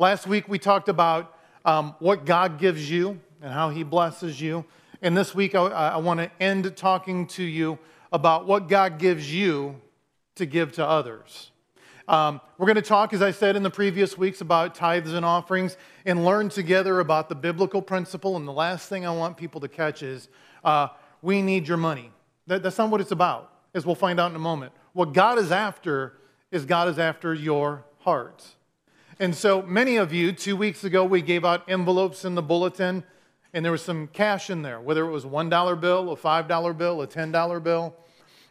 Last week we talked about um, what God gives you and how He blesses you. And this week I, I want to end talking to you about what God gives you to give to others. Um, we're going to talk, as I said in the previous weeks, about tithes and offerings and learn together about the biblical principle. And the last thing I want people to catch is uh, we need your money. That, that's not what it's about, as we'll find out in a moment. What God is after is God is after your heart. And so many of you, two weeks ago, we gave out envelopes in the bulletin, and there was some cash in there, whether it was a $1 bill, a $5 bill, a $10 bill.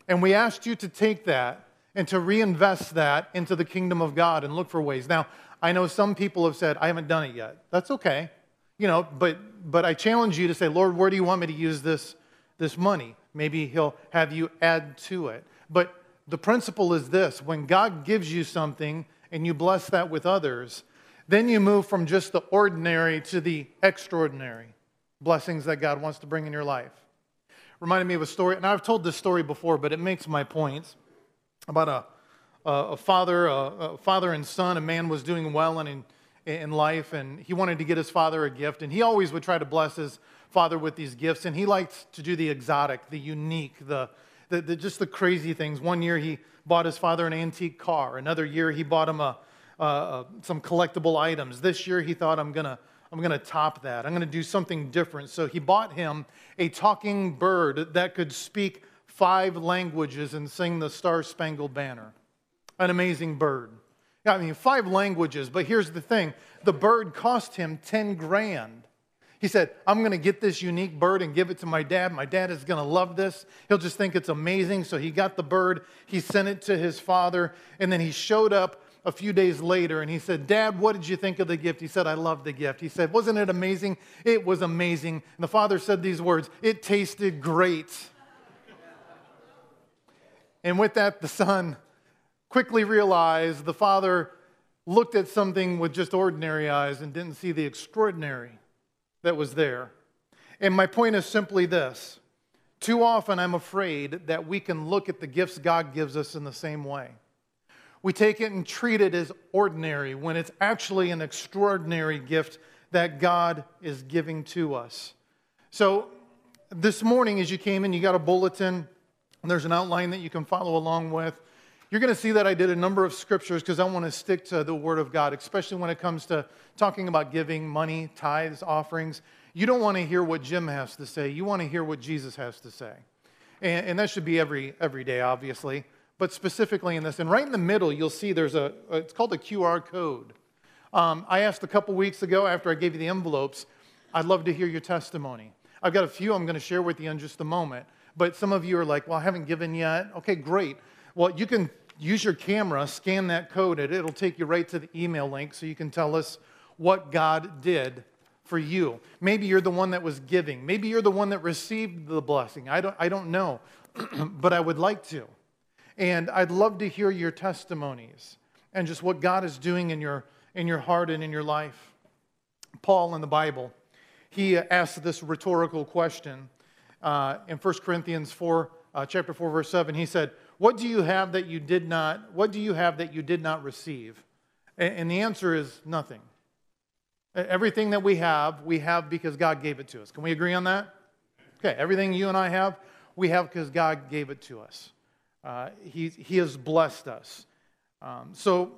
And we asked you to take that and to reinvest that into the kingdom of God and look for ways. Now, I know some people have said, I haven't done it yet. That's okay. You know, but but I challenge you to say, Lord, where do you want me to use this, this money? Maybe he'll have you add to it. But the principle is this when God gives you something, and you bless that with others, then you move from just the ordinary to the extraordinary blessings that God wants to bring in your life. Reminded me of a story, and I've told this story before, but it makes my points about a, a, father, a, a, father and son. A man was doing well in, in life, and he wanted to get his father a gift, and he always would try to bless his father with these gifts, and he liked to do the exotic, the unique, the, the, the just the crazy things. One year he bought his father an antique car. Another year, he bought him a, some collectible items. This year, he thought, I'm going to I'm going to top that. I'm going to do something different. So he bought him a talking bird that could speak five languages and sing the Star Spangled Banner. An amazing bird. I mean, five languages, but here's the thing the bird cost him 10 grand. He said, I'm going to get this unique bird and give it to my dad. My dad is going to love this. He'll just think it's amazing. So he got the bird, he sent it to his father, and then he showed up a few days later and he said, Dad, what did you think of the gift? He said, I love the gift. He said, Wasn't it amazing? It was amazing. And the father said these words, It tasted great. and with that, the son quickly realized the father looked at something with just ordinary eyes and didn't see the extraordinary that was there. And my point is simply this too often, I'm afraid that we can look at the gifts God gives us in the same way. We take it and treat it as ordinary when it's actually an extraordinary gift that God is giving to us. So, this morning, as you came in, you got a bulletin, and there's an outline that you can follow along with. You're going to see that I did a number of scriptures because I want to stick to the Word of God, especially when it comes to talking about giving money, tithes, offerings. You don't want to hear what Jim has to say. You want to hear what Jesus has to say. And, and that should be every, every day, obviously, but specifically in this. And right in the middle, you'll see there's a, it's called a QR code. Um, I asked a couple weeks ago after I gave you the envelopes, I'd love to hear your testimony. I've got a few I'm going to share with you in just a moment. But some of you are like, well, I haven't given yet. Okay, great. Well, you can use your camera, scan that code, and it'll take you right to the email link so you can tell us what God did for you. Maybe you're the one that was giving. Maybe you're the one that received the blessing. I don't, I don't know, but I would like to. And I'd love to hear your testimonies and just what God is doing in your, in your heart and in your life. Paul in the Bible, he asked this rhetorical question uh, in 1 Corinthians 4, uh, chapter 4, verse 7. He said, what do you have that you did not, what do you have that you did not receive? And the answer is nothing. Everything that we have, we have because God gave it to us. Can we agree on that? Okay, everything you and I have, we have because God gave it to us. Uh, he, he has blessed us. Um, so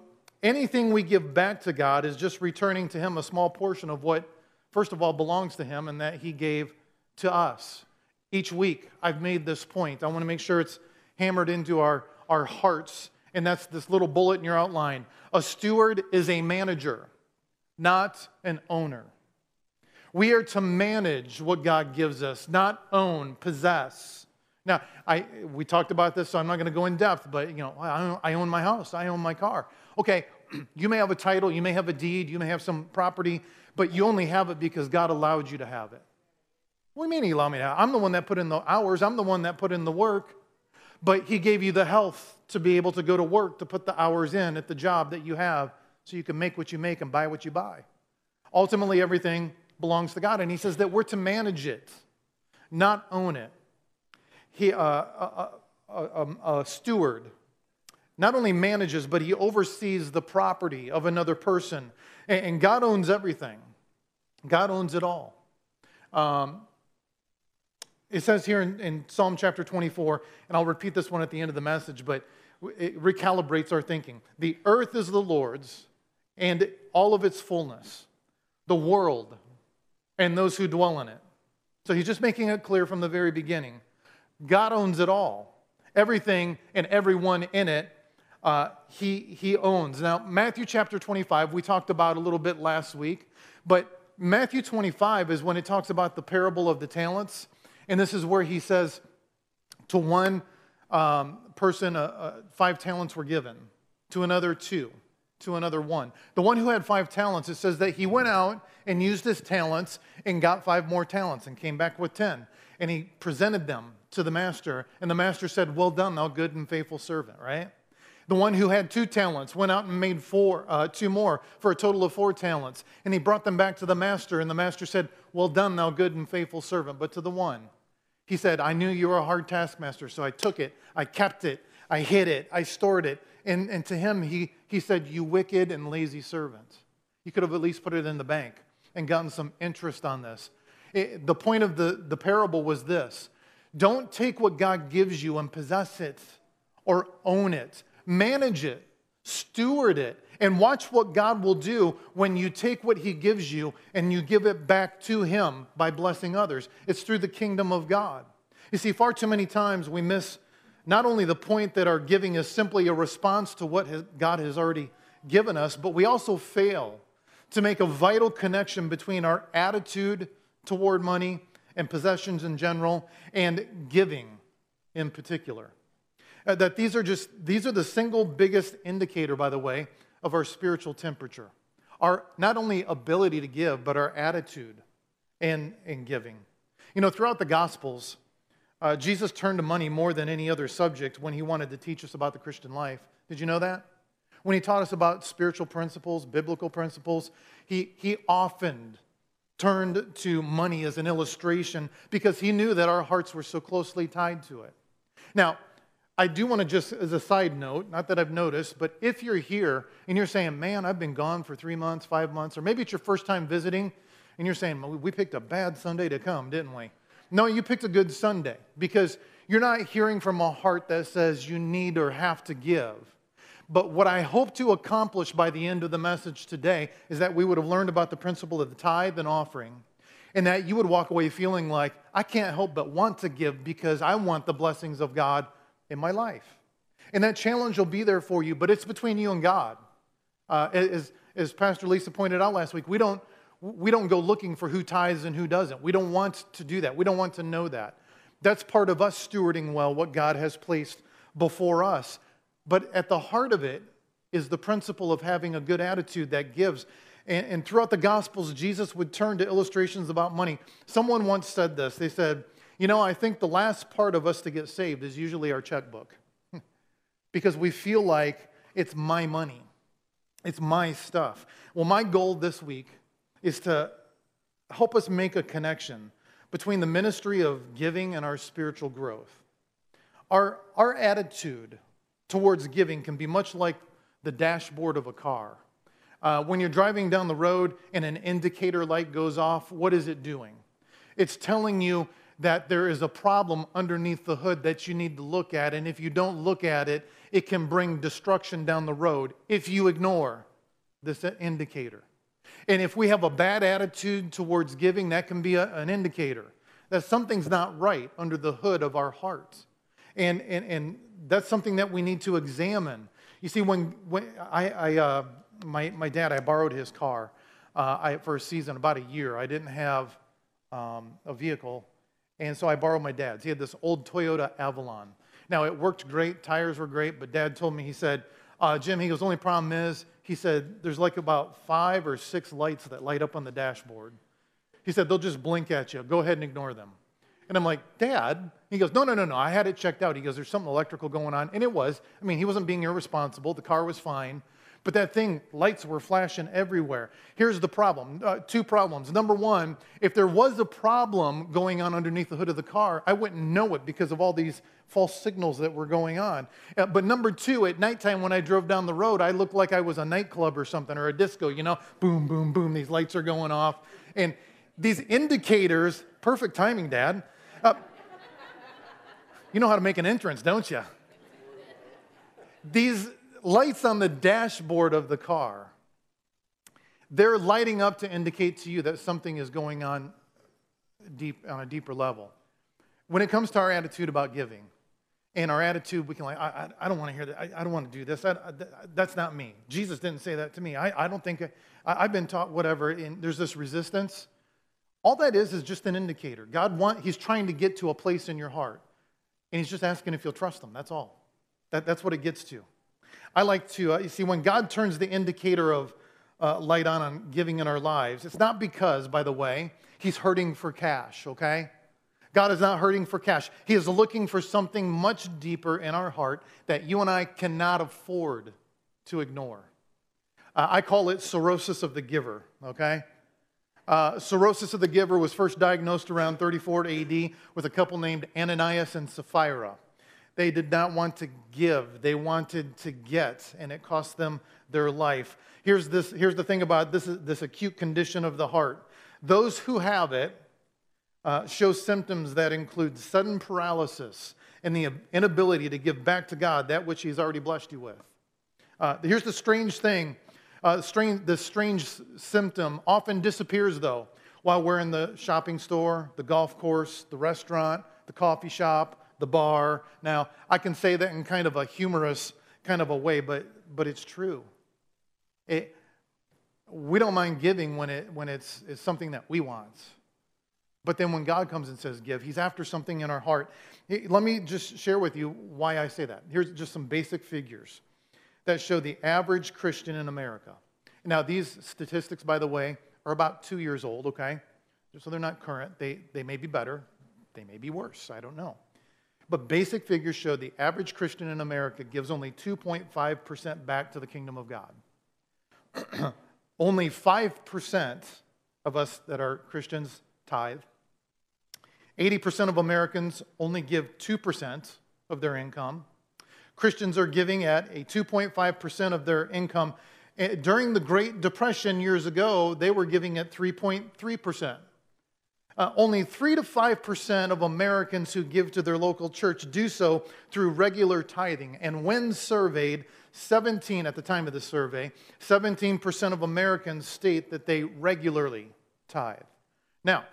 anything we give back to God is just returning to Him a small portion of what, first of all, belongs to Him and that He gave to us. Each week, I've made this point. I want to make sure it's hammered into our, our hearts, and that's this little bullet in your outline. A steward is a manager, not an owner. We are to manage what God gives us, not own, possess. Now, I, we talked about this, so I'm not going to go in depth, but you know, I own my house, I own my car. Okay, you may have a title, you may have a deed, you may have some property, but you only have it because God allowed you to have it. What do you mean He allowed me to have? I'm the one that put in the hours, I'm the one that put in the work but He gave you the health to be able to go to work, to put the hours in at the job that you have so you can make what you make and buy what you buy. Ultimately, everything belongs to God, and He says that we're to manage it, not own it. He, uh, a, a, a, a steward not only manages, but he oversees the property of another person. And God owns everything, God owns it all. Um, it says here in, in, Psalm chapter 24, and I'll repeat this one at the end of the message, but it recalibrates our thinking. The earth is the Lord's and all of its fullness, the world and those who dwell in it. So he's just making it clear from the very beginning God owns it all. Everything and everyone in it, uh, he, he owns. Now, Matthew chapter 25, we talked about a little bit last week, but Matthew 25 is when it talks about the parable of the talents. And this is where he says, to one um, person, uh, uh, five talents were given, to another, two, to another, one. The one who had five talents, it says that he went out and used his talents and got five more talents and came back with ten. And he presented them to the master. And the master said, Well done, thou good and faithful servant, right? The one who had two talents went out and made four, uh, two more for a total of four talents. And he brought them back to the master. And the master said, Well done, thou good and faithful servant. But to the one, he said, I knew you were a hard taskmaster, so I took it, I kept it, I hid it, I stored it. And, and to him, he, he said, You wicked and lazy servant. You could have at least put it in the bank and gotten some interest on this. It, the point of the, the parable was this. Don't take what God gives you and possess it or own it, manage it, steward it, and watch what God will do when you take what He gives you and you give it back to Him by blessing others. It's through the kingdom of God. You see, far too many times we miss not only the point that our giving is simply a response to what God has already given us, but we also fail to make a vital connection between our attitude toward money and possessions in general and giving in particular. Uh, that these are just these are the single biggest indicator by the way of our spiritual temperature. Our not only ability to give but our attitude in, in giving. You know, throughout the gospels, uh, Jesus turned to money more than any other subject when he wanted to teach us about the Christian life. Did you know that? When he taught us about spiritual principles, biblical principles, he, he often turned to money as an illustration because he knew that our hearts were so closely tied to it. Now, I do want to just, as a side note, not that I've noticed, but if you're here and you're saying, man, I've been gone for three months, five months, or maybe it's your first time visiting, and you're saying, we picked a bad Sunday to come, didn't we? No, you picked a good Sunday because you're not hearing from a heart that says you need or have to give. But what I hope to accomplish by the end of the message today is that we would have learned about the principle of the tithe and offering, and that you would walk away feeling like, I can't help but want to give because I want the blessings of God in my life. And that challenge will be there for you, but it's between you and God. Uh, as, as Pastor Lisa pointed out last week, we don't, we don't go looking for who tithes and who doesn't. We don't want to do that. We don't want to know that. That's part of us stewarding well what God has placed before us. But at the heart of it is the principle of having a good attitude that gives. And, and, throughout the Gospels, Jesus would turn to illustrations about money. Someone once said this they said, You know, I think the last part of us to get saved is usually our checkbook because we feel like it's my money, it's my stuff. Well, my goal this week is to help us make a connection between the ministry of giving and our spiritual growth. Our, our attitude towards giving can be much like the dashboard of a car. Uh, when you're driving down the road and an indicator light goes off, what is it doing? It's telling you that there is a problem underneath the hood that you need to look at, and if you don't look at it, it can bring destruction down the road if you ignore this indicator. And if we have a bad attitude towards giving, that can be a, an indicator that something's not right under the hood of our hearts. And, and, and that's something that we need to examine. You see, when, when I, I uh, my, my dad, I borrowed his car uh, I, for a season, about a year. I didn't have um, a vehicle, and so I borrowed my dad's. He had this old Toyota Avalon. Now, it worked great, tires were great, but dad told me, he said, uh, Jim, he goes, the only problem is, he said, there's like about five or six lights that light up on the dashboard. He said, they'll just blink at you. Go ahead and ignore them. And I'm like, Dad? He goes, No, no, no, no. I had it checked out. He goes, There's something electrical going on. And it was. I mean, he wasn't being irresponsible. The car was fine. But that thing, lights were flashing everywhere. Here's the problem uh, two problems. Number one, if there was a problem going on underneath the hood of the car, I wouldn't know it because of all these false signals that were going on. Uh, but number two, at nighttime when I drove down the road, I looked like I was a nightclub or something or a disco, you know, boom, boom, boom, these lights are going off. And these indicators, perfect timing, Dad. Uh, you know how to make an entrance, don't you? These lights on the dashboard of the car, they're lighting up to indicate to you that something is going on deep on a deeper level. When it comes to our attitude about giving, and our attitude, we can like, I, I, I don't want to hear that. I, I don't want to do this. I, that's not me. Jesus didn't say that to me. I, I don't think I, have been taught whatever. And there's this resistance. All that is is just an indicator. God want, He's trying to get to a place in your heart, and He's just asking if you'll trust Him. That's all. That, that's what it gets to. I like to, uh, you see, when God turns the indicator of uh, light on on giving in our lives, it's not because, by the way, He's hurting for cash, okay? God is not hurting for cash. He is looking for something much deeper in our heart that you and I cannot afford to ignore. Uh, I call it cirrhosis of the giver, okay? Uh, cirrhosis of the giver was first diagnosed around 34 AD with a couple named Ananias and Sapphira. They did not want to give, they wanted to get, and it cost them their life. Here's, this, here's the thing about this, this acute condition of the heart those who have it uh, show symptoms that include sudden paralysis and the inability to give back to God that which He's already blessed you with. Uh, here's the strange thing uh, strange, the strange symptom often disappears, though, while we're in the shopping store, the golf course, the restaurant, the coffee shop, the bar. Now, I can say that in kind of a humorous kind of a way, but, but it's true. It, we don't mind giving when, it, when it's, it's something that we want. But then when God comes and says give, He's after something in our heart. Let me just share with you why I say that. Here's just some basic figures that show the average Christian in America. Now, these statistics, by the way, are about two years old, okay? So they're not current. They, they may be better, they may be worse. I don't know. But basic figures show the average Christian in America gives only 2.5% back to the kingdom of God. only 5% of us that are Christians tithe. 80% of Americans only give 2% of their income. Christians are giving at a 2.5% of their income. Eh, during the Great Depression years ago, they were giving at 3.3%. Uh, only 3 to 5% of Americans who give to their local church do so through regular tithing. And when surveyed, 17 at the time of the survey, 17% of Americans state that they regularly tithe. Now,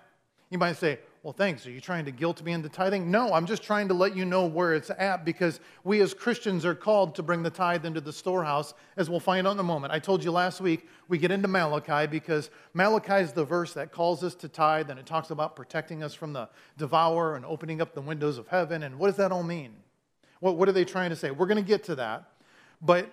you might say, well, thanks. Are you trying to guilt me into tithing? No, I'm just trying to let you know where it's at because we as Christians are called to bring the tithe into the storehouse, as we'll find out in a moment. I told you last week we get into Malachi because Malachi is the verse that calls us to tithe and it talks about protecting us from the devourer and opening up the windows of heaven. And what does that all mean? What, what are they trying to say? We're going to get to that. But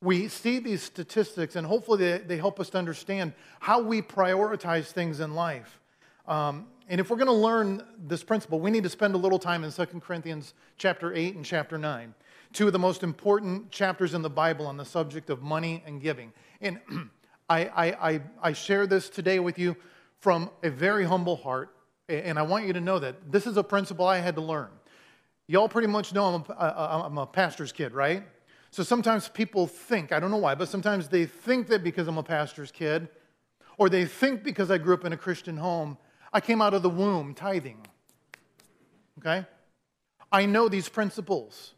we see these statistics and hopefully they, they help us to understand how we prioritize things in life. Um, and if we're going to learn this principle, we need to spend a little time in 2 Corinthians chapter 8 and chapter 9, two of the most important chapters in the Bible on the subject of money and giving. And I, I, I, I share this today with you from a very humble heart, and I want you to know that this is a principle I had to learn. Y'all pretty much know I'm a, I'm a pastor's kid, right? So sometimes people think, I don't know why, but sometimes they think that because I'm a pastor's kid, or they think because I grew up in a Christian home, I came out of the womb tithing. Okay? I know these principles.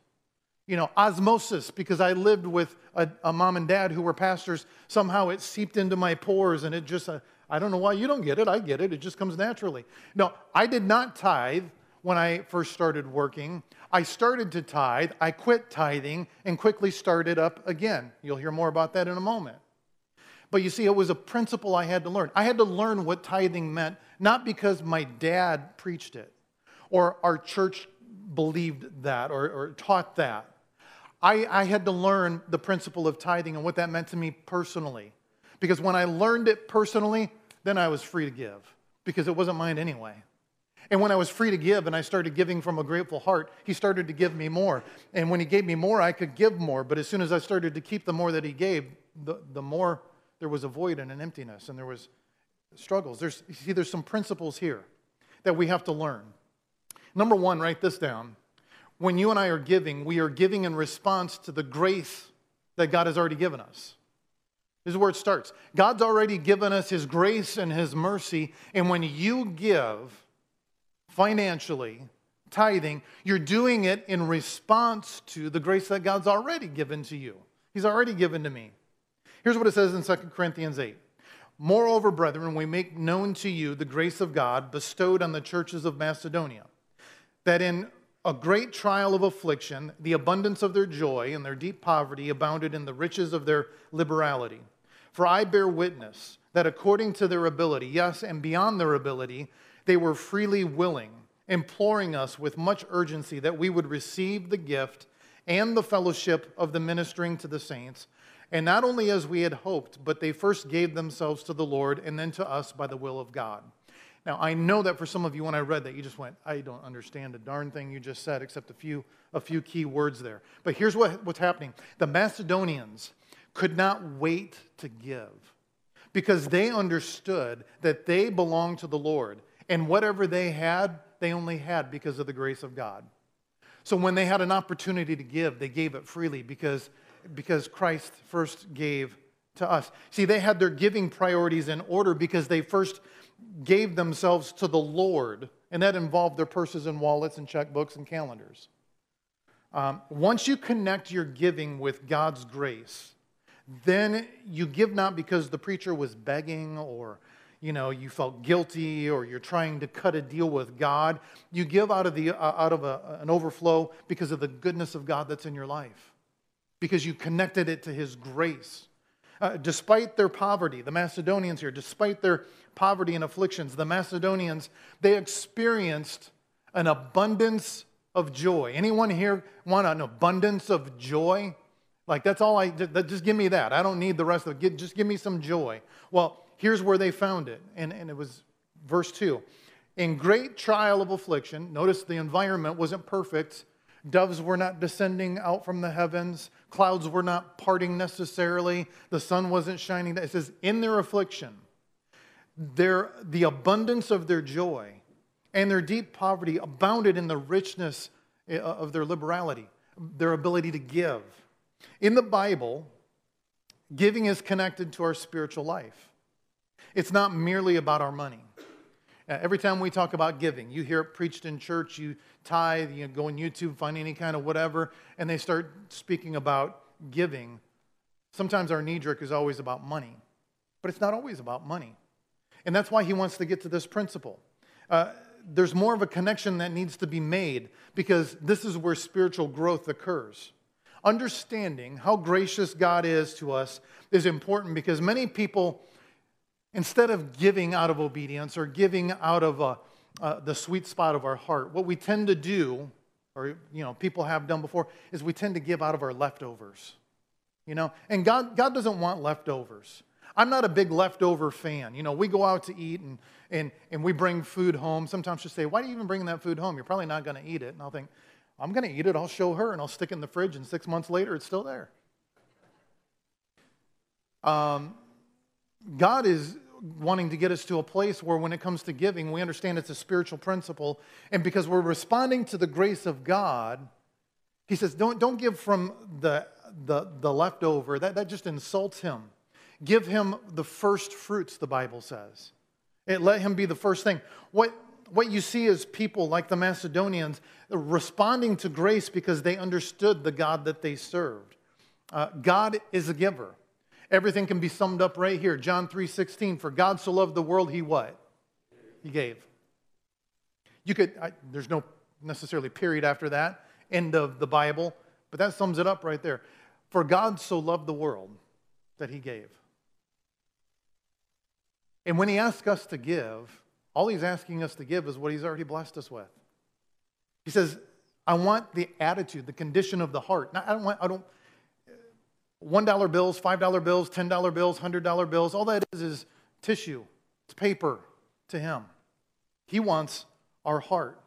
You know, osmosis, because I lived with a, a mom and dad who were pastors, somehow it seeped into my pores and it just, uh, I don't know why you don't get it. I get it. It just comes naturally. No, I did not tithe when I first started working. I started to tithe, I quit tithing, and quickly started up again. You'll hear more about that in a moment. But you see, it was a principle I had to learn. I had to learn what tithing meant, not because my dad preached it or our church believed that or, or taught that. I, I had to learn the principle of tithing and what that meant to me personally. Because when I learned it personally, then I was free to give because it wasn't mine anyway. And when I was free to give and I started giving from a grateful heart, he started to give me more. And when he gave me more, I could give more. But as soon as I started to keep the more that he gave, the, the more there was a void and an emptiness and there was struggles. There's, you see, there's some principles here that we have to learn. Number one, write this down. When you and I are giving, we are giving in response to the grace that God has already given us. This is where it starts. God's already given us His grace and His mercy. And when you give financially, tithing, you're doing it in response to the grace that God's already given to you. He's already given to me. Here's what it says in 2 Corinthians 8. Moreover, brethren, we make known to you the grace of God bestowed on the churches of Macedonia, that in a great trial of affliction, the abundance of their joy and their deep poverty abounded in the riches of their liberality. For I bear witness that according to their ability, yes, and beyond their ability, they were freely willing, imploring us with much urgency that we would receive the gift and the fellowship of the ministering to the saints. And not only as we had hoped, but they first gave themselves to the Lord and then to us by the will of God. Now, I know that for some of you, when I read that, you just went, I don't understand a darn thing you just said, except a few, a few key words there. But here's what, what's happening the Macedonians could not wait to give because they understood that they belonged to the Lord. And whatever they had, they only had because of the grace of God. So when they had an opportunity to give, they gave it freely because, because Christ first gave to us. See, they had their giving priorities in order because they first gave themselves to the Lord, and that involved their purses and wallets and checkbooks and calendars. Um, once you connect your giving with God's grace, then you give not because the preacher was begging or you know you felt guilty or you're trying to cut a deal with god you give out of, the, uh, out of a, an overflow because of the goodness of god that's in your life because you connected it to his grace uh, despite their poverty the macedonians here despite their poverty and afflictions the macedonians they experienced an abundance of joy anyone here want an abundance of joy like that's all i just give me that i don't need the rest of it just give me some joy well here's where they found it. And, and it was verse 2. In great trial of affliction, notice the environment wasn't perfect. Doves were not descending out from the heavens. Clouds were not parting necessarily. The sun wasn't shining. It says, in their affliction, their, the abundance of their joy and their deep poverty abounded in the richness eh, of their liberality, their ability to give. In the Bible, giving is connected to our spiritual life. It's not merely about our money. Uh, every time we talk about giving, you hear it preached in church, you tithe, you go on YouTube, find any kind of whatever, and they start speaking about giving. Sometimes our knee jerk is always about money, but it's not always about money. And that's why he wants to get to this principle. Uh, there's more of a connection that needs to be made because this is where spiritual growth occurs. Understanding how gracious God is to us is important because many people Instead of giving out of obedience or giving out of uh, uh, the sweet spot of our heart, what we tend to do, or you know, people have done before, is we tend to give out of our leftovers. You know, and God, God doesn't want leftovers. I'm not a big leftover fan. You know, we go out to eat and, and, and we bring food home. Sometimes she'll say, Why do you even bring that food home? You're probably not going to eat it. And I'll think, I'm going to eat it. I'll show her and I'll stick it in the fridge. And six months later, it's still there. Um, God is wanting to get us to a place where, when it comes to giving, we understand it's a spiritual principle. And because we're responding to the grace of God, He says, don't, don't give from the, the, the leftover. That, that just insults Him. Give Him the first fruits, the Bible says. It let Him be the first thing. What, what you see is people like the Macedonians responding to grace because they understood the God that they served. Uh, God is a giver. Everything can be summed up right here. John 3:16, for God so loved the world, he what? He gave. You could I, there's no necessarily period after that, end of the Bible, but that sums it up right there. For God so loved the world that he gave. And when he asks us to give, all he's asking us to give is what he's already blessed us with. He says, I want the attitude, the condition of the heart. Now, I don't want, I don't, $1 bills, $5 bills, $10 bills, $100 bills, all that is is tissue. It's paper to him. He wants our heart.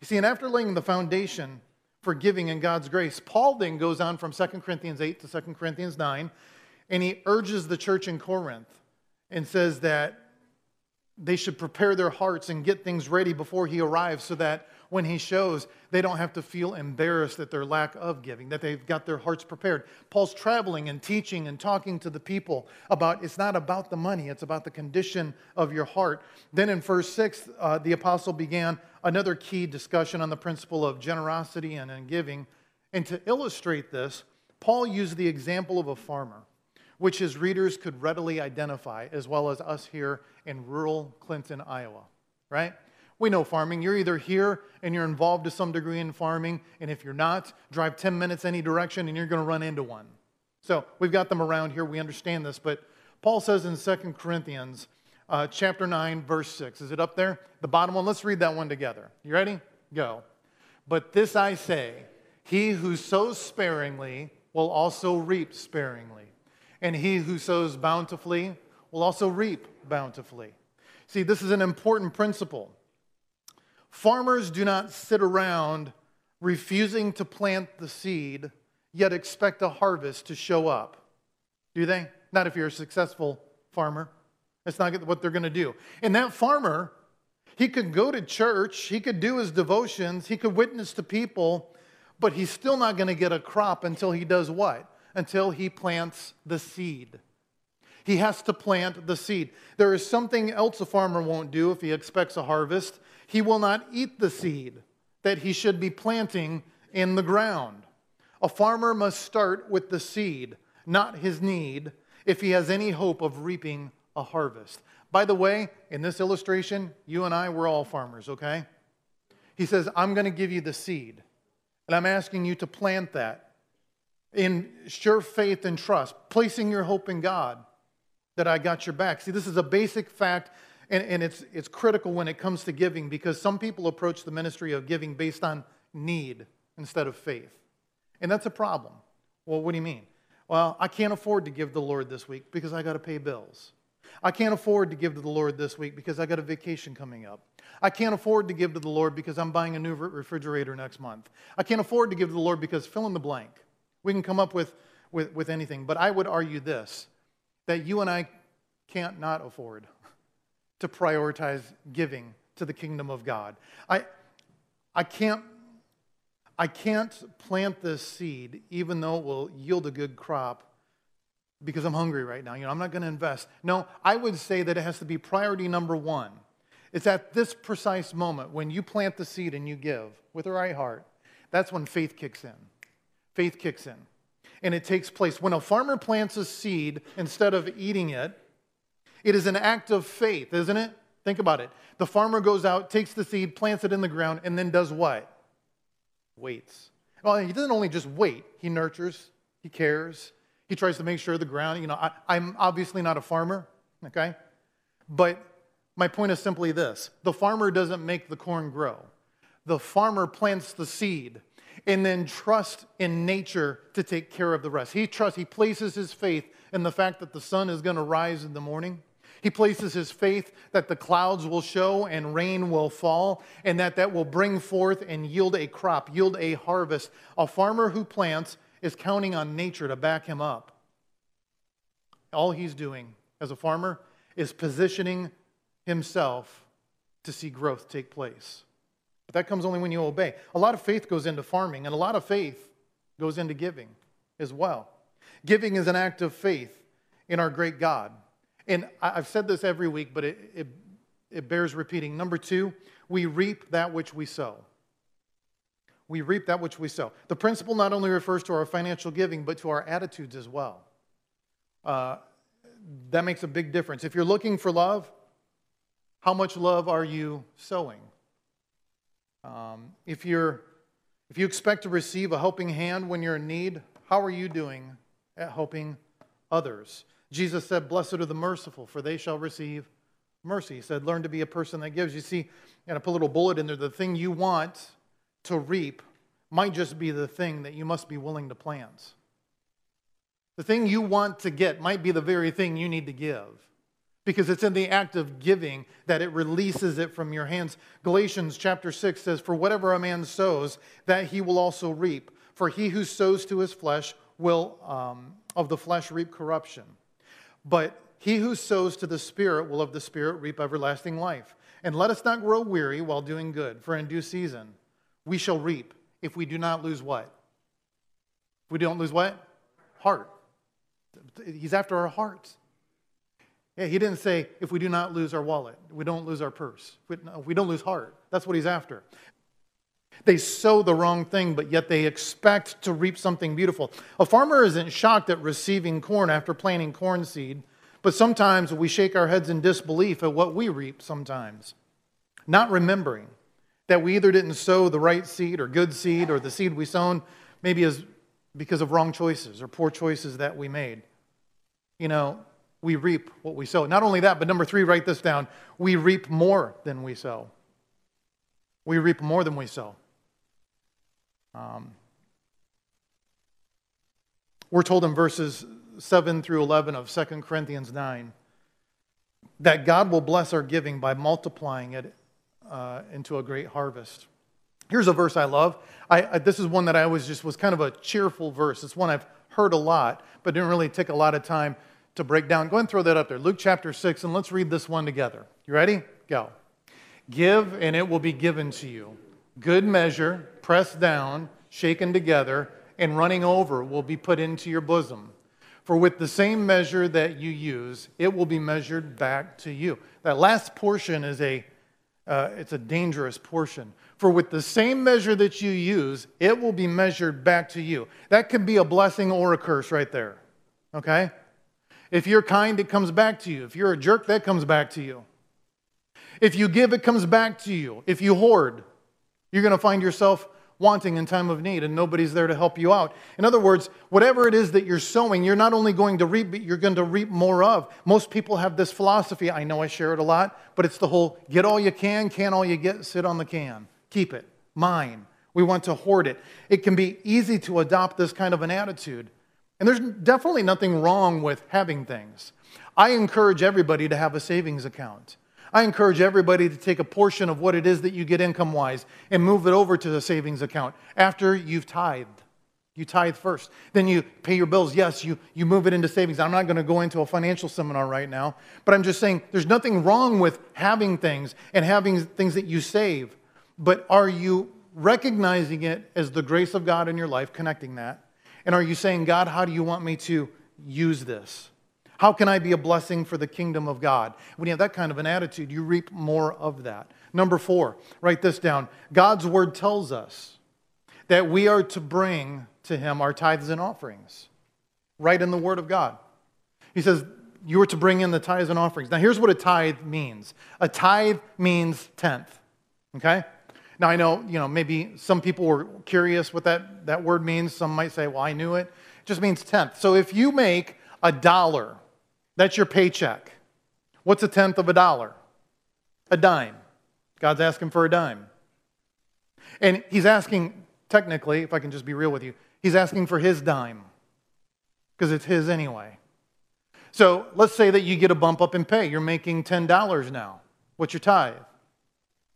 You see, and after laying the foundation for giving in God's grace, Paul then goes on from 2 Corinthians 8 to 2 Corinthians 9, and he urges the church in Corinth and says that they should prepare their hearts and get things ready before he arrives so that when he shows, they don't have to feel embarrassed at their lack of giving, that they've got their hearts prepared. Paul's traveling and teaching and talking to the people about it's not about the money, it's about the condition of your heart. Then in verse 6, uh, the apostle began another key discussion on the principle of generosity and in giving. And to illustrate this, Paul used the example of a farmer, which his readers could readily identify, as well as us here in rural Clinton, Iowa, right? We know farming. You're either here and you're involved to some degree in farming, and if you're not, drive 10 minutes any direction and you're going to run into one. So we've got them around here. We understand this. But Paul says in 2 Corinthians uh, chapter 9, verse 6. Is it up there? The bottom one. Let's read that one together. You ready? Go. But this I say he who sows sparingly will also reap sparingly, and he who sows bountifully will also reap bountifully. See, this is an important principle. Farmers do not sit around refusing to plant the seed, yet expect a harvest to show up. Do they? Not if you're a successful farmer. That's not what they're going to do. And that farmer, he could go to church, he could do his devotions, he could witness to people, but he's still not going to get a crop until he does what? Until he plants the seed. He has to plant the seed. There is something else a farmer won't do if he expects a harvest, he will not eat the seed that he should be planting in the ground. A farmer must start with the seed, not his need, if he has any hope of reaping a harvest. By the way, in this illustration, you and I, we're all farmers, okay? He says, I'm going to give you the seed, and I'm asking you to plant that in sure faith and trust, placing your hope in God that I got your back. See, this is a basic fact and, and it's, it's critical when it comes to giving because some people approach the ministry of giving based on need instead of faith. And that's a problem. Well, what do you mean? Well, I can't afford to give the Lord this week because I got to pay bills. I can't afford to give to the Lord this week because I got a vacation coming up. I can't afford to give to the Lord because I'm buying a new refrigerator next month. I can't afford to give to the Lord because fill in the blank. We can come up with, with, with anything. But I would argue this that you and I can't not afford to prioritize giving to the kingdom of God. I, I, can't, I can't plant this seed, even though it will yield a good crop, because I'm hungry right now. You know, I'm not going to invest. No, I would say that it has to be priority number one. It's at this precise moment when you plant the seed and you give with the right heart. That's when faith kicks in. Faith kicks in. And it takes place. When a farmer plants a seed, instead of eating it, it is an act of faith, isn't it? Think about it. The farmer goes out, takes the seed, plants it in the ground, and then does what? Waits. Well, he doesn't only just wait, he nurtures, he cares, he tries to make sure the ground, you know, I, I'm obviously not a farmer, okay? But my point is simply this the farmer doesn't make the corn grow, the farmer plants the seed and then trusts in nature to take care of the rest. He trusts, he places his faith in the fact that the sun is going to rise in the morning he places his faith that the clouds will show and rain will fall, and that that will bring forth and yield a crop, yield a harvest. A farmer who plants is counting on nature to back him up. All he's doing as a farmer is positioning himself to see growth take place. But that comes only when you obey. A lot of faith goes into farming, and a lot of faith goes into giving as well. Giving is an act of faith in our great God. And I've said this every week, but it, it, it bears repeating. Number two, we reap that which we sow. We reap that which we sow. The principle not only refers to our financial giving, but to our attitudes as well. Uh, that makes a big difference. If you're looking for love, how much love are you sowing? Um, if, you're, if you expect to receive a helping hand when you're in need, how are you doing at helping others? Jesus said, Blessed are the merciful, for they shall receive mercy. He said, Learn to be a person that gives. You see, and I put a little bullet in there the thing you want to reap might just be the thing that you must be willing to plant. The thing you want to get might be the very thing you need to give. because it's in the act of giving that it releases it from your hands. Galatians chapter 6 says, For whatever a man sows, that he will also reap. For he who sows to his flesh will um, of the flesh reap corruption. But he who sows to the Spirit will of the Spirit reap everlasting life. And let us not grow weary while doing good, for in due season we shall reap if we do not lose what? If we don't lose what? Heart. He's after our hearts. Yeah, he didn't say if we do not lose our wallet, we don't lose our purse, we don't lose heart. That's what he's after. They sow the wrong thing, but yet they expect to reap something beautiful. A farmer isn't shocked at receiving corn after planting corn seed, but sometimes we shake our heads in disbelief at what we reap sometimes, not remembering that we either didn't sow the right seed or good seed, or the seed we sown maybe is because of wrong choices or poor choices that we made. You know, we reap what we sow. Not only that, but number three, write this down we reap more than we sow. We reap more than we sow. Um, we're told in verses 7 through 11 of 2 Corinthians 9 that God will bless our giving by multiplying it uh, into a great harvest. Here's a verse I love. I, I, this is one that I always just was kind of a cheerful verse. It's one I've heard a lot, but didn't really take a lot of time to break down. Go and throw that up there. Luke chapter 6, and let's read this one together. You ready? Go. Give, and it will be given to you. Good measure, pressed down, shaken together, and running over will be put into your bosom. For with the same measure that you use, it will be measured back to you. That last portion is a uh, it's a dangerous portion. For with the same measure that you use, it will be measured back to you. That could be a blessing or a curse right there. Okay? If you're kind, it comes back to you. If you're a jerk, that comes back to you. If you give, it comes back to you. If you hoard, you're going to find yourself wanting in time of need and nobody's there to help you out. In other words, whatever it is that you're sowing, you're not only going to reap, but you're going to reap more of. Most people have this philosophy. I know I share it a lot, but it's the whole get all you can, can all you get, sit on the can. Keep it, mine. We want to hoard it. It can be easy to adopt this kind of an attitude. And there's definitely nothing wrong with having things. I encourage everybody to have a savings account. I encourage everybody to take a portion of what it is that you get income wise and move it over to the savings account after you've tithed. You tithe first. Then you pay your bills. Yes, you, you move it into savings. I'm not going to go into a financial seminar right now, but I'm just saying there's nothing wrong with having things and having things that you save. But are you recognizing it as the grace of God in your life, connecting that? And are you saying, God, how do you want me to use this? How can I be a blessing for the kingdom of God? When you have that kind of an attitude, you reap more of that. Number four, write this down. God's word tells us that we are to bring to him our tithes and offerings, right in the word of God. He says, You are to bring in the tithes and offerings. Now, here's what a tithe means a tithe means tenth, okay? Now, I know, you know, maybe some people were curious what that, that word means. Some might say, well, I knew it. It just means tenth. So if you make a dollar, that's your paycheck. What's a tenth of a dollar? A dime. God's asking for a dime. And he's asking, technically, if I can just be real with you, he's asking for his dime because it's his anyway. So let's say that you get a bump up in pay. You're making $10 now. What's your tithe?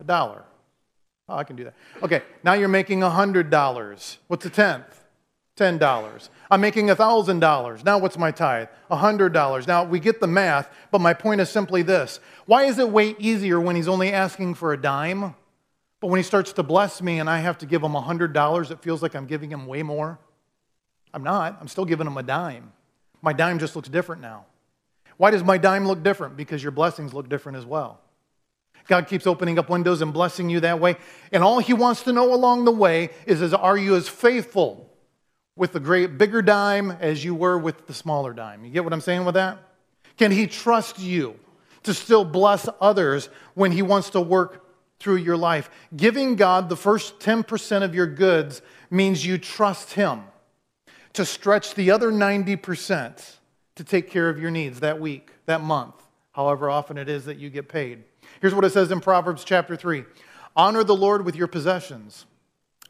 A dollar. Oh, I can do that. Okay, now you're making $100. What's a tenth? $10. I'm making $1,000. Now what's my tithe? $100. Now we get the math, but my point is simply this. Why is it way easier when he's only asking for a dime? But when he starts to bless me and I have to give him $100, it feels like I'm giving him way more? I'm not. I'm still giving him a dime. My dime just looks different now. Why does my dime look different? Because your blessings look different as well. God keeps opening up windows and blessing you that way. And all He wants to know along the way is, is are you as faithful with the great bigger dime as you were with the smaller dime? You get what I'm saying with that? Can He trust you to still bless others when He wants to work through your life? Giving God the first 10% of your goods means you trust Him to stretch the other 90% to take care of your needs that week, that month, however often it is that you get paid. Here's what it says in Proverbs chapter 3 Honor the Lord with your possessions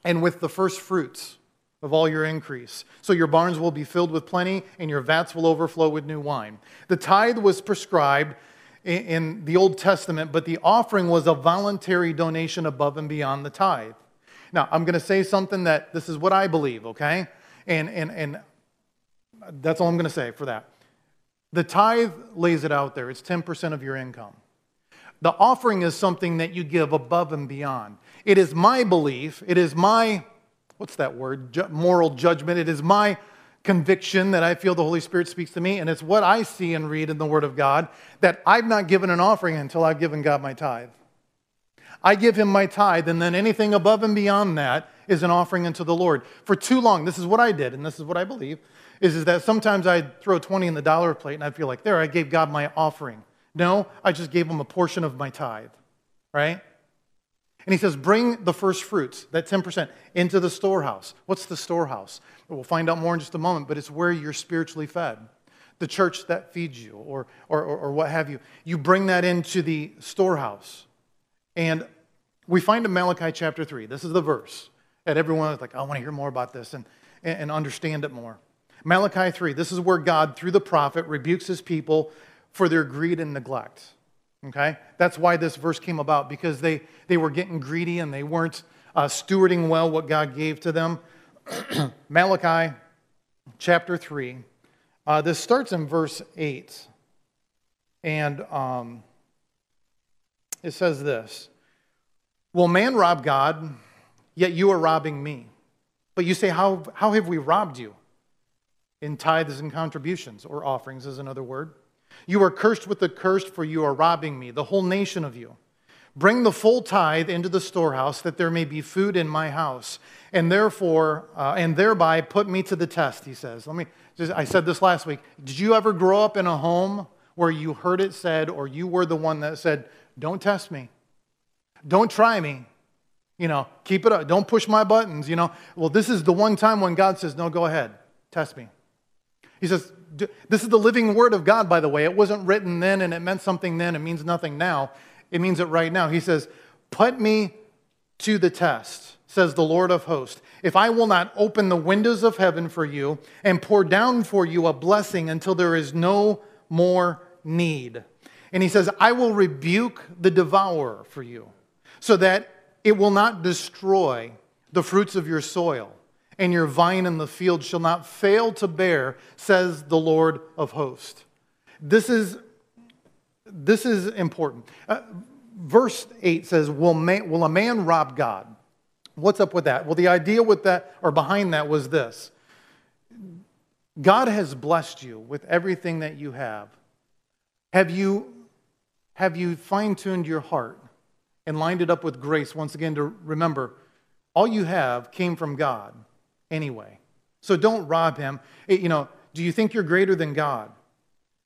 and with the first fruits of all your increase. So your barns will be filled with plenty and your vats will overflow with new wine. The tithe was prescribed in the Old Testament, but the offering was a voluntary donation above and beyond the tithe. Now, I'm going to say something that this is what I believe, okay? And, and, and that's all I'm going to say for that. The tithe lays it out there, it's 10% of your income. The offering is something that you give above and beyond. It is my belief, it is my, what's that word? Ju- moral judgment. It is my conviction that I feel the Holy Spirit speaks to me, and it's what I see and read in the Word of God that I've not given an offering until I've given God my tithe. I give him my tithe, and then anything above and beyond that is an offering unto the Lord. For too long, this is what I did, and this is what I believe, is, is that sometimes I'd throw 20 in the dollar plate and I'd feel like, there, I gave God my offering. No, I just gave him a portion of my tithe, right? And he says, bring the first fruits, that 10%, into the storehouse. What's the storehouse? We'll find out more in just a moment, but it's where you're spiritually fed. The church that feeds you, or, or, or, what have you. You bring that into the storehouse. And we find in Malachi chapter 3, this is the verse that everyone is like, I want to hear more about this and, and understand it more. Malachi 3, this is where God, through the prophet, rebukes his people for their greed and neglect. Okay? That's why this verse came about, because they, they were getting greedy and they weren't uh, stewarding well what God gave to them. Malachi chapter 3. Uh, this starts in verse 8. And um, it says this Will man rob God? Yet you are robbing me. But you say, How, how have we robbed you? In tithes and contributions, or offerings is another word. You are cursed with the cursed, for you are robbing me, the whole nation of you. Bring the full tithe into the storehouse, that there may be food in my house, and therefore, uh, and thereby put me to the test, he says. Let me just, I said this last week. Did you ever grow up in a home where you heard it said, or you were the one that said, Don't test me? Don't try me. You know, keep it up. Don't push my buttons. You know, well, this is the one time when God says, No, go ahead, test me. He says, This is the living word of God, by the way. It wasn't written then and it meant something then. It means nothing now. It means it right now. He says, Put me to the test, says the Lord of hosts. If I will not open the windows of heaven for you and pour down for you a blessing until there is no more need. And he says, I will rebuke the devourer for you so that it will not destroy the fruits of your soil, and your vine in the field shall not fail to bear, says the Lord of hosts. This is, this is important. Uh, verse 8 says, will, man, will a man rob God? What's up with that? Well, the idea with that, or behind that, was this God has blessed you with everything that you have. Have you, have you fine tuned your heart and lined it up with grace once again to remember all you have came from God anyway. So don't rob him. You know, do you think you're greater than God?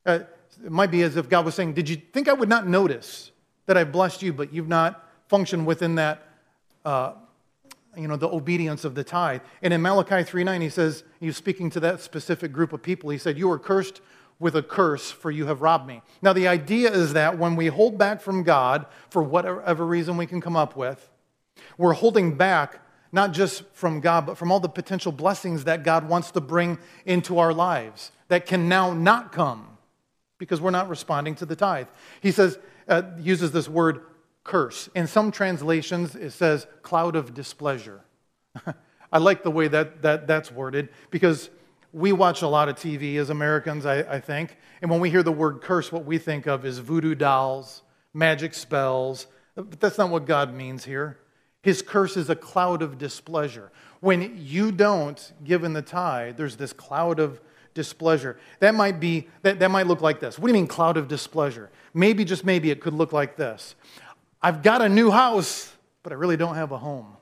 Uh, it might be as if God was saying, Did you think I would not notice that I blessed you, but you've not functioned within that, uh, you know, the obedience of the tithe? And in Malachi 3.9, he says, he's speaking to that specific group of people. He said, You are cursed with a curse, for you have robbed me. Now, the idea is that when we hold back from God, for whatever reason we can come up with, we're holding back not just from God, but from all the potential blessings that God wants to bring into our lives that can now not come because we're not responding to the tithe. He says, uh, uses this word curse. In some translations, it says cloud of displeasure. I like the way that, that that's worded because we watch a lot of TV as Americans, I, I, think. And when we hear the word curse, what we think of is voodoo dolls, magic spells. But that's not what God means here. His curse is a cloud of displeasure. When you don't give in the tithe, there's this cloud of displeasure. That might be, that, that might look like this. What do you mean cloud of displeasure? Maybe, just maybe, it could look like this. I've got a new house, but I really don't have a home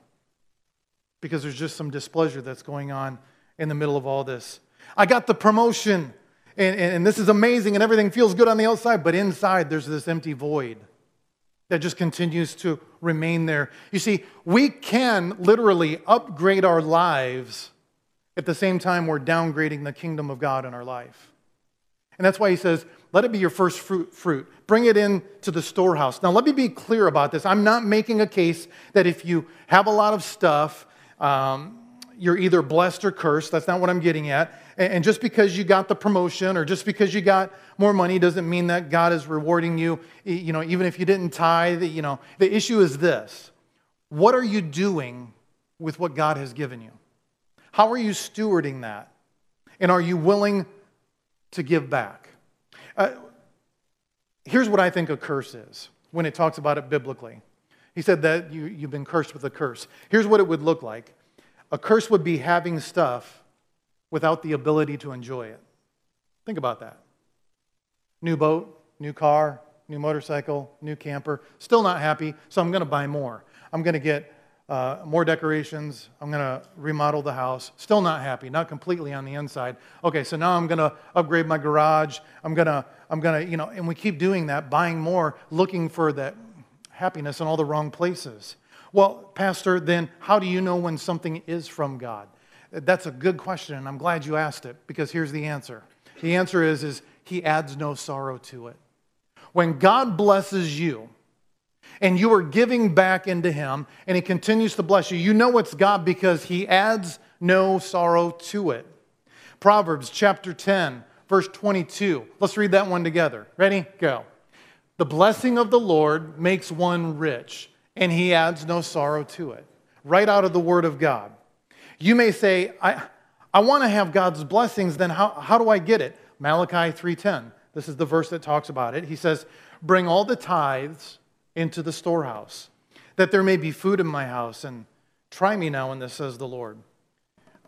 because there's just some displeasure that's going on in the middle of all this. I got the promotion, and, and, and this is amazing, and everything feels good on the outside, but inside there's this empty void that just continues to remain there. You see, we can literally upgrade our lives at the same time we're downgrading the kingdom of God in our life. And that's why he says, let it be your first fruit, fruit. Bring it in to the storehouse. Now, let me be clear about this. I'm not making a case that if you have a lot of stuff, um, you're either blessed or cursed. That's not what I'm getting at. And just because you got the promotion or just because you got more money doesn't mean that God is rewarding you, you know, even if you didn't tithe, you know. The issue is this what are you doing with what God has given you? How are you stewarding that? And are you willing to give back? Uh, here's what I think a curse is when it talks about it biblically. He said that you, you've been cursed with a curse. Here's what it would look like a curse would be having stuff without the ability to enjoy it. Think about that. New boat, new car, new motorcycle, new camper. Still not happy, so I'm going to buy more. I'm going to get uh, more decorations. I'm going to remodel the house. Still not happy, not completely on the inside. Okay, so now I'm going to upgrade my garage. I'm going to, I'm going to, you know, and we keep doing that, buying more, looking for that happiness in all the wrong places. Well, Pastor, then how do you know when something is from God? That's a good question, and I'm glad you asked it because here's the answer. The answer is, is He adds no sorrow to it. When God blesses you, and you are giving back into Him, and He continues to bless you, you know it's God because He adds no sorrow to it. Proverbs chapter 10, verse 22. Let's read that one together. Ready? Go. The blessing of the Lord makes one rich, and He adds no sorrow to it. Right out of the Word of God. You may say, I, I want to have God's blessings, then how, how do I get it? Malachi 3.10. This is the verse that talks about it. He says, Bring all the tithes into the storehouse, that there may be food in my house, and try me now in this, says the Lord.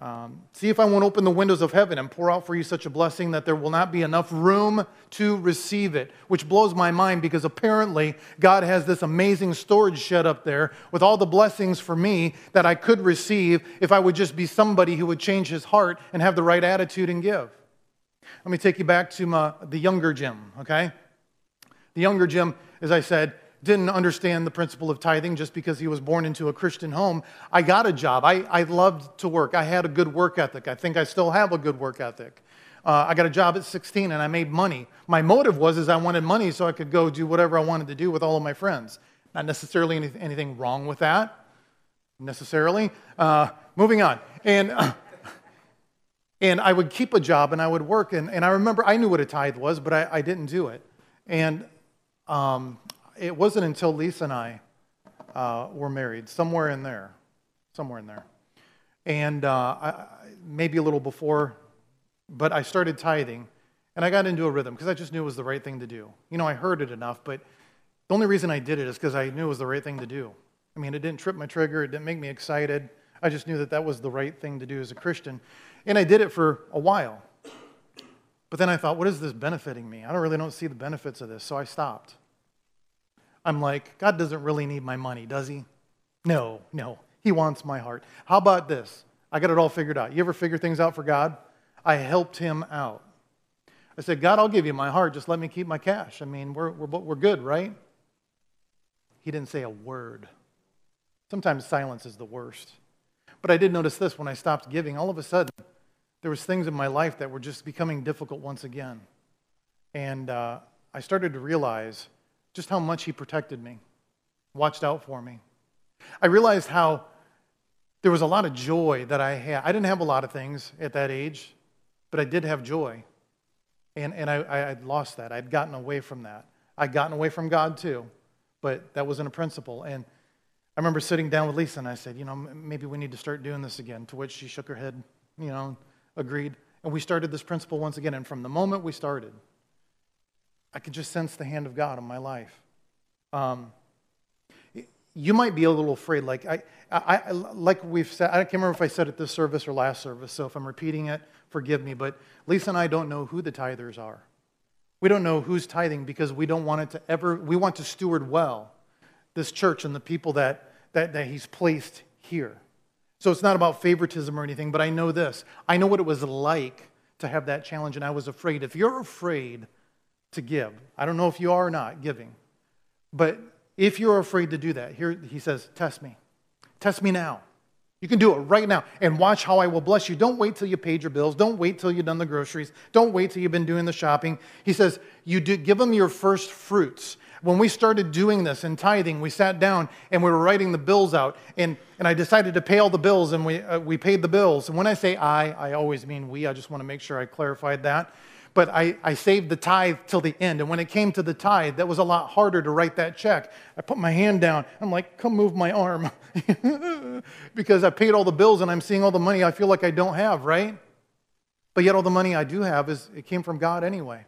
Um, see if I won't open the windows of heaven and pour out for you such a blessing that there will not be enough room to receive it, which blows my mind because apparently God has this amazing storage shed up there with all the blessings for me that I could receive if I would just be somebody who would change his heart and have the right attitude and give. Let me take you back to my, the younger Jim, okay? The younger Jim, as I said, didn't understand the principle of tithing just because he was born into a Christian home. I got a job. I, I loved to work. I had a good work ethic. I think I still have a good work ethic. Uh, I got a job at 16 and I made money. My motive was is I wanted money so I could go do whatever I wanted to do with all of my friends. Not necessarily any, anything wrong with that, necessarily. Uh, moving on. And, and I would keep a job and I would work. And, and I remember I knew what a tithe was, but I, I didn't do it. And um, it wasn't until Lisa and I uh, were married, somewhere in there, somewhere in there, and uh, I, maybe a little before, but I started tithing, and I got into a rhythm because I just knew it was the right thing to do. You know, I heard it enough, but the only reason I did it is because I knew it was the right thing to do. I mean, it didn't trip my trigger, it didn't make me excited. I just knew that that was the right thing to do as a Christian, and I did it for a while. But then I thought, what is this benefiting me? I don't really don't see the benefits of this, so I stopped. I'm like, God doesn't really need my money, does he? No, no. He wants my heart. How about this? I got it all figured out. You ever figure things out for God? I helped him out. I said, God, I'll give you my heart. Just let me keep my cash. I mean, we're, we're, we're good, right? He didn't say a word. Sometimes silence is the worst. But I did notice this when I stopped giving. All of a sudden, there was things in my life that were just becoming difficult once again. And uh, I started to realize just how much He protected me, watched out for me. I realized how there was a lot of joy that I had. I didn't have a lot of things at that age, but I did have joy. And, and I, I had lost that. I'd gotten away from that. I'd gotten away from God too, but that wasn't a principle. And I remember sitting down with Lisa and I said, you know, maybe we need to start doing this again. To which she shook her head, you know, agreed. And we started this principle once again. And from the moment we started, I could just sense the hand of God in my life. Um, you might be a little afraid, like I, I, like we've said. I can't remember if I said it this service or last service. So if I'm repeating it, forgive me. But Lisa and I don't know who the tithers are. We don't know who's tithing because we don't want it to ever. We want to steward well this church and the people that that, that He's placed here. So it's not about favoritism or anything. But I know this. I know what it was like to have that challenge, and I was afraid. If you're afraid to give. I don't know if you are or not giving. But if you're afraid to do that, here he says, Test me. Test me now. You can do it right now and watch how I will bless you. Don't wait till you paid your bills. Don't wait till you've done the groceries. Don't wait till you've been doing the shopping. He says, You do, give them your first fruits. When we started doing this and tithing, we sat down and we were writing the bills out. And, and I decided to pay all the bills and we, uh, we paid the bills. And when I say I, I always mean we. I just want to make sure I clarified that. But I, I saved the tithe till the end. And when it came to the tithe, that was a lot harder to write that check. I put my hand down. I'm like, come move my arm. because I paid all the bills and I'm seeing all the money I feel like I don't have, right? But yet all the money I do have is it came from God anyway.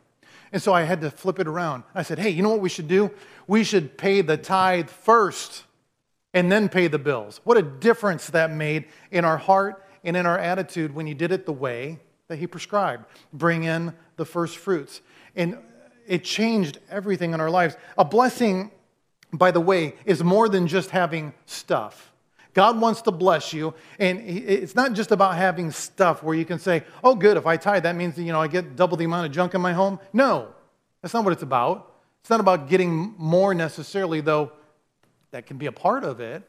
And so I had to flip it around. I said, hey, you know what we should do? We should pay the tithe first and then pay the bills. What a difference that made in our heart and in our attitude when you did it the way that He prescribed. Bring in the first fruits. And it changed everything in our lives. A blessing, by the way, is more than just having stuff. God wants to bless you, and it's not just about having stuff where you can say, "Oh, good, if I tithe, that means you know I get double the amount of junk in my home." No, that's not what it's about. It's not about getting more necessarily, though that can be a part of it,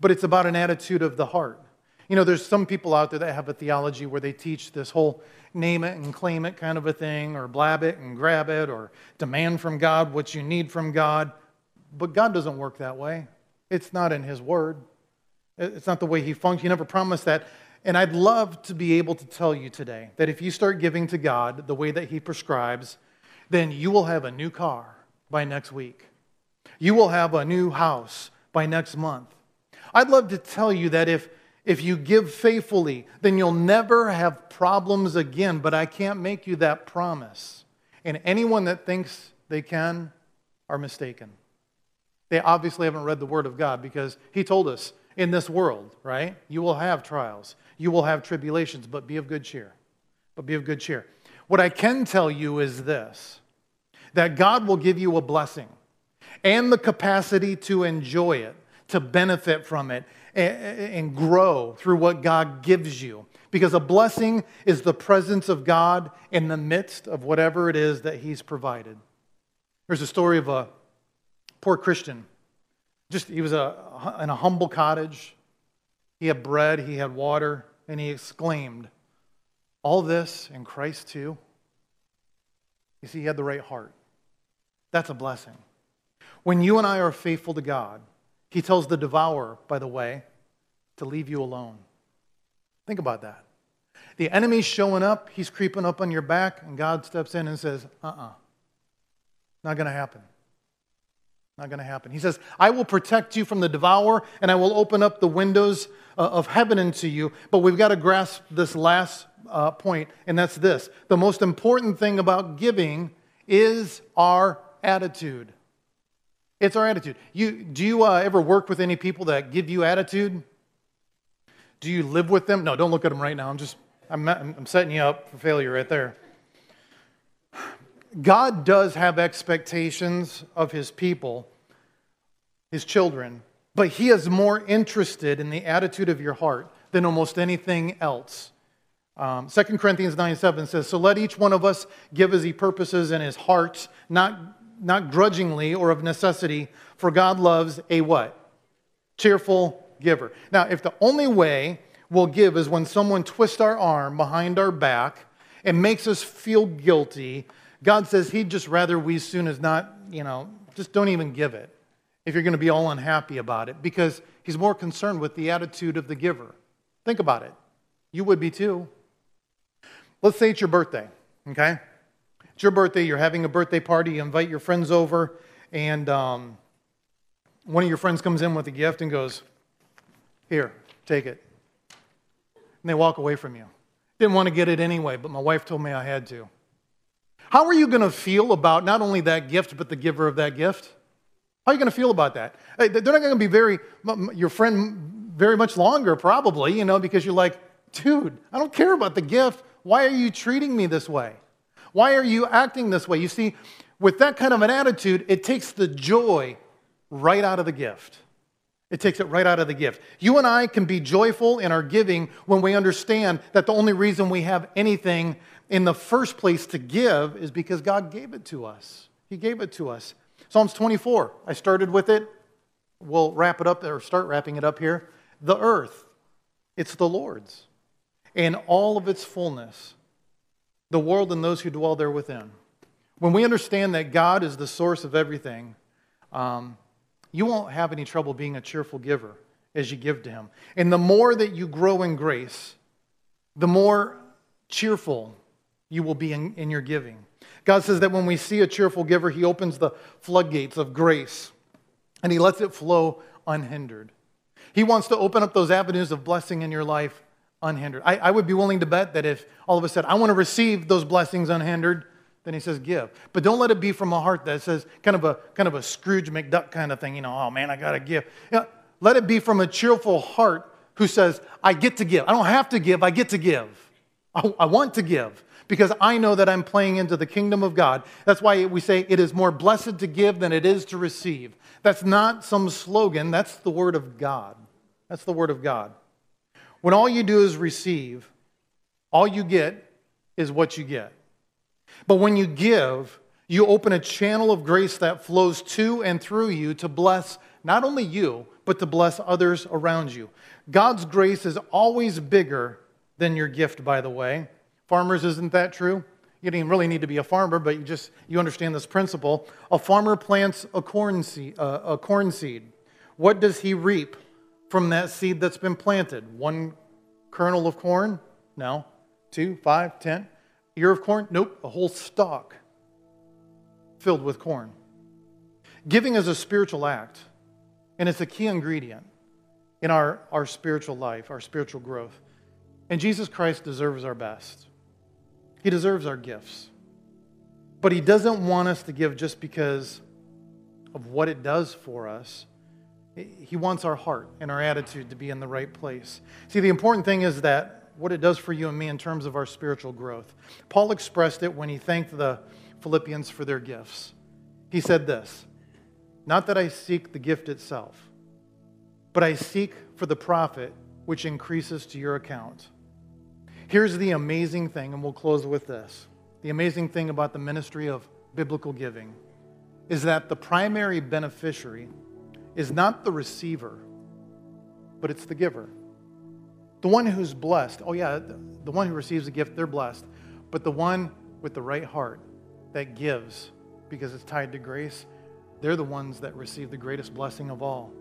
but it's about an attitude of the heart. You know, there's some people out there that have a theology where they teach this whole name it and claim it kind of a thing, or blab it and grab it, or demand from God what you need from God. But God doesn't work that way. It's not in His Word. It's not the way he functions. He never promised that. And I'd love to be able to tell you today that if you start giving to God the way that he prescribes, then you will have a new car by next week. You will have a new house by next month. I'd love to tell you that if, if you give faithfully, then you'll never have problems again, but I can't make you that promise. And anyone that thinks they can are mistaken. They obviously haven't read the Word of God because He told us in this world, right? You will have trials, you will have tribulations, but be of good cheer. But be of good cheer. What I can tell you is this that God will give you a blessing and the capacity to enjoy it, to benefit from it, and grow through what God gives you. Because a blessing is the presence of God in the midst of whatever it is that He's provided. There's a story of a poor Christian just he was a, in a humble cottage. He had bread, he had water, and he exclaimed, All this in Christ too? You see, he had the right heart. That's a blessing. When you and I are faithful to God, he tells the devourer, by the way, to leave you alone. Think about that. The enemy's showing up, he's creeping up on your back, and God steps in and says, uh uh-uh. uh, not going to happen. Not going to happen. He says, I will protect you from the devourer, and I will open up the windows uh, of heaven into you. But we've got to grasp this last uh, point, and that's this. The most important thing about giving is our attitude. It's our attitude. You, do you uh, ever work with any people that give you attitude? Do you live with them? No, don't look at them right now. I'm just, I'm, I'm setting you up for failure right there. God does have expectations of his people his children, but he is more interested in the attitude of your heart than almost anything else. Um, 2 Corinthians 9 7 says, So let each one of us give as he purposes in his heart, not, not grudgingly or of necessity, for God loves a what? Cheerful giver. Now, if the only way we'll give is when someone twists our arm behind our back and makes us feel guilty, God says he'd just rather we soon as not, you know, just don't even give it if you're going to be all unhappy about it because he's more concerned with the attitude of the giver. Think about it. You would be too. Let's say it's your birthday, okay? It's your birthday, you're having a birthday party, you invite your friends over, and um, one of your friends comes in with a gift and goes, Here, take it. And they walk away from you. Didn't want to get it anyway, but my wife told me I had to. How are you going to feel about not only that gift, but the giver of that gift? How are you going to feel about that? They're not going to be very, your friend very much longer, probably, you know, because you're like, dude, I don't care about the gift. Why are you treating me this way? Why are you acting this way? You see, with that kind of an attitude, it takes the joy right out of the gift. It takes it right out of the gift. You and I can be joyful in our giving when we understand that the only reason we have anything in the first place to give is because God gave it to us. He gave it to us. Psalms 24, I started with it. We'll wrap it up or start wrapping it up here. The earth, it's the Lord's, and all of its fullness, the world and those who dwell there within. When we understand that God is the source of everything, um, you won't have any trouble being a cheerful giver as you give to Him. And the more that you grow in grace, the more cheerful you will be in, in your giving. God says that when we see a cheerful giver, He opens the floodgates of grace and He lets it flow unhindered. He wants to open up those avenues of blessing in your life unhindered. I, I would be willing to bet that if all of us said, I want to receive those blessings unhindered, then he says give. But don't let it be from a heart that says kind of a kind of a Scrooge McDuck kind of thing, you know, oh man, I gotta give. You know, let it be from a cheerful heart who says, I get to give. I don't have to give, I get to give. I, I want to give because I know that I'm playing into the kingdom of God. That's why we say it is more blessed to give than it is to receive. That's not some slogan, that's the word of God. That's the word of God. When all you do is receive, all you get is what you get. But when you give, you open a channel of grace that flows to and through you to bless not only you, but to bless others around you. God's grace is always bigger than your gift, by the way. Farmers, isn't that true? You don't really need to be a farmer, but you just you understand this principle. A farmer plants a corn seed. Uh, a corn seed. What does he reap from that seed that's been planted? One kernel of corn? No. Two, five, ten. Ear of corn? Nope, a whole stalk filled with corn. Giving is a spiritual act, and it's a key ingredient in our, our spiritual life, our spiritual growth. And Jesus Christ deserves our best. He deserves our gifts. But He doesn't want us to give just because of what it does for us. He wants our heart and our attitude to be in the right place. See, the important thing is that what it does for you and me in terms of our spiritual growth. Paul expressed it when he thanked the Philippians for their gifts. He said this Not that I seek the gift itself, but I seek for the profit which increases to your account. Here's the amazing thing, and we'll close with this. The amazing thing about the ministry of biblical giving is that the primary beneficiary is not the receiver, but it's the giver. The one who's blessed, oh yeah, the one who receives a gift, they're blessed. But the one with the right heart that gives because it's tied to grace, they're the ones that receive the greatest blessing of all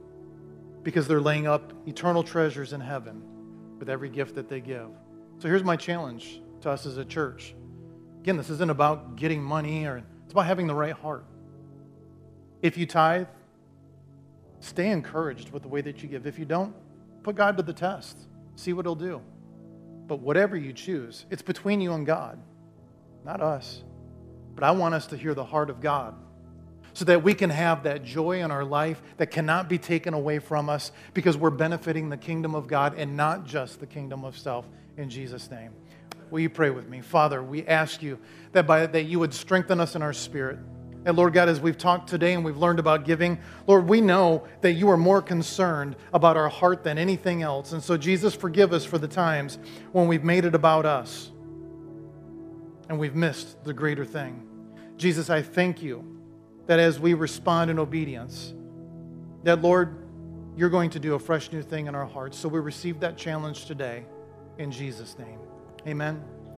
because they're laying up eternal treasures in heaven with every gift that they give. So here's my challenge to us as a church. Again, this isn't about getting money or it's about having the right heart. If you tithe, stay encouraged with the way that you give. If you don't, put God to the test. See what he'll do. But whatever you choose, it's between you and God, not us. But I want us to hear the heart of God so that we can have that joy in our life that cannot be taken away from us because we're benefiting the kingdom of God and not just the kingdom of self in Jesus' name. Will you pray with me? Father, we ask you that, by, that you would strengthen us in our spirit and Lord God, as we've talked today and we've learned about giving, Lord, we know that you are more concerned about our heart than anything else. And so, Jesus, forgive us for the times when we've made it about us and we've missed the greater thing. Jesus, I thank you that as we respond in obedience, that, Lord, you're going to do a fresh new thing in our hearts. So we receive that challenge today in Jesus' name. Amen.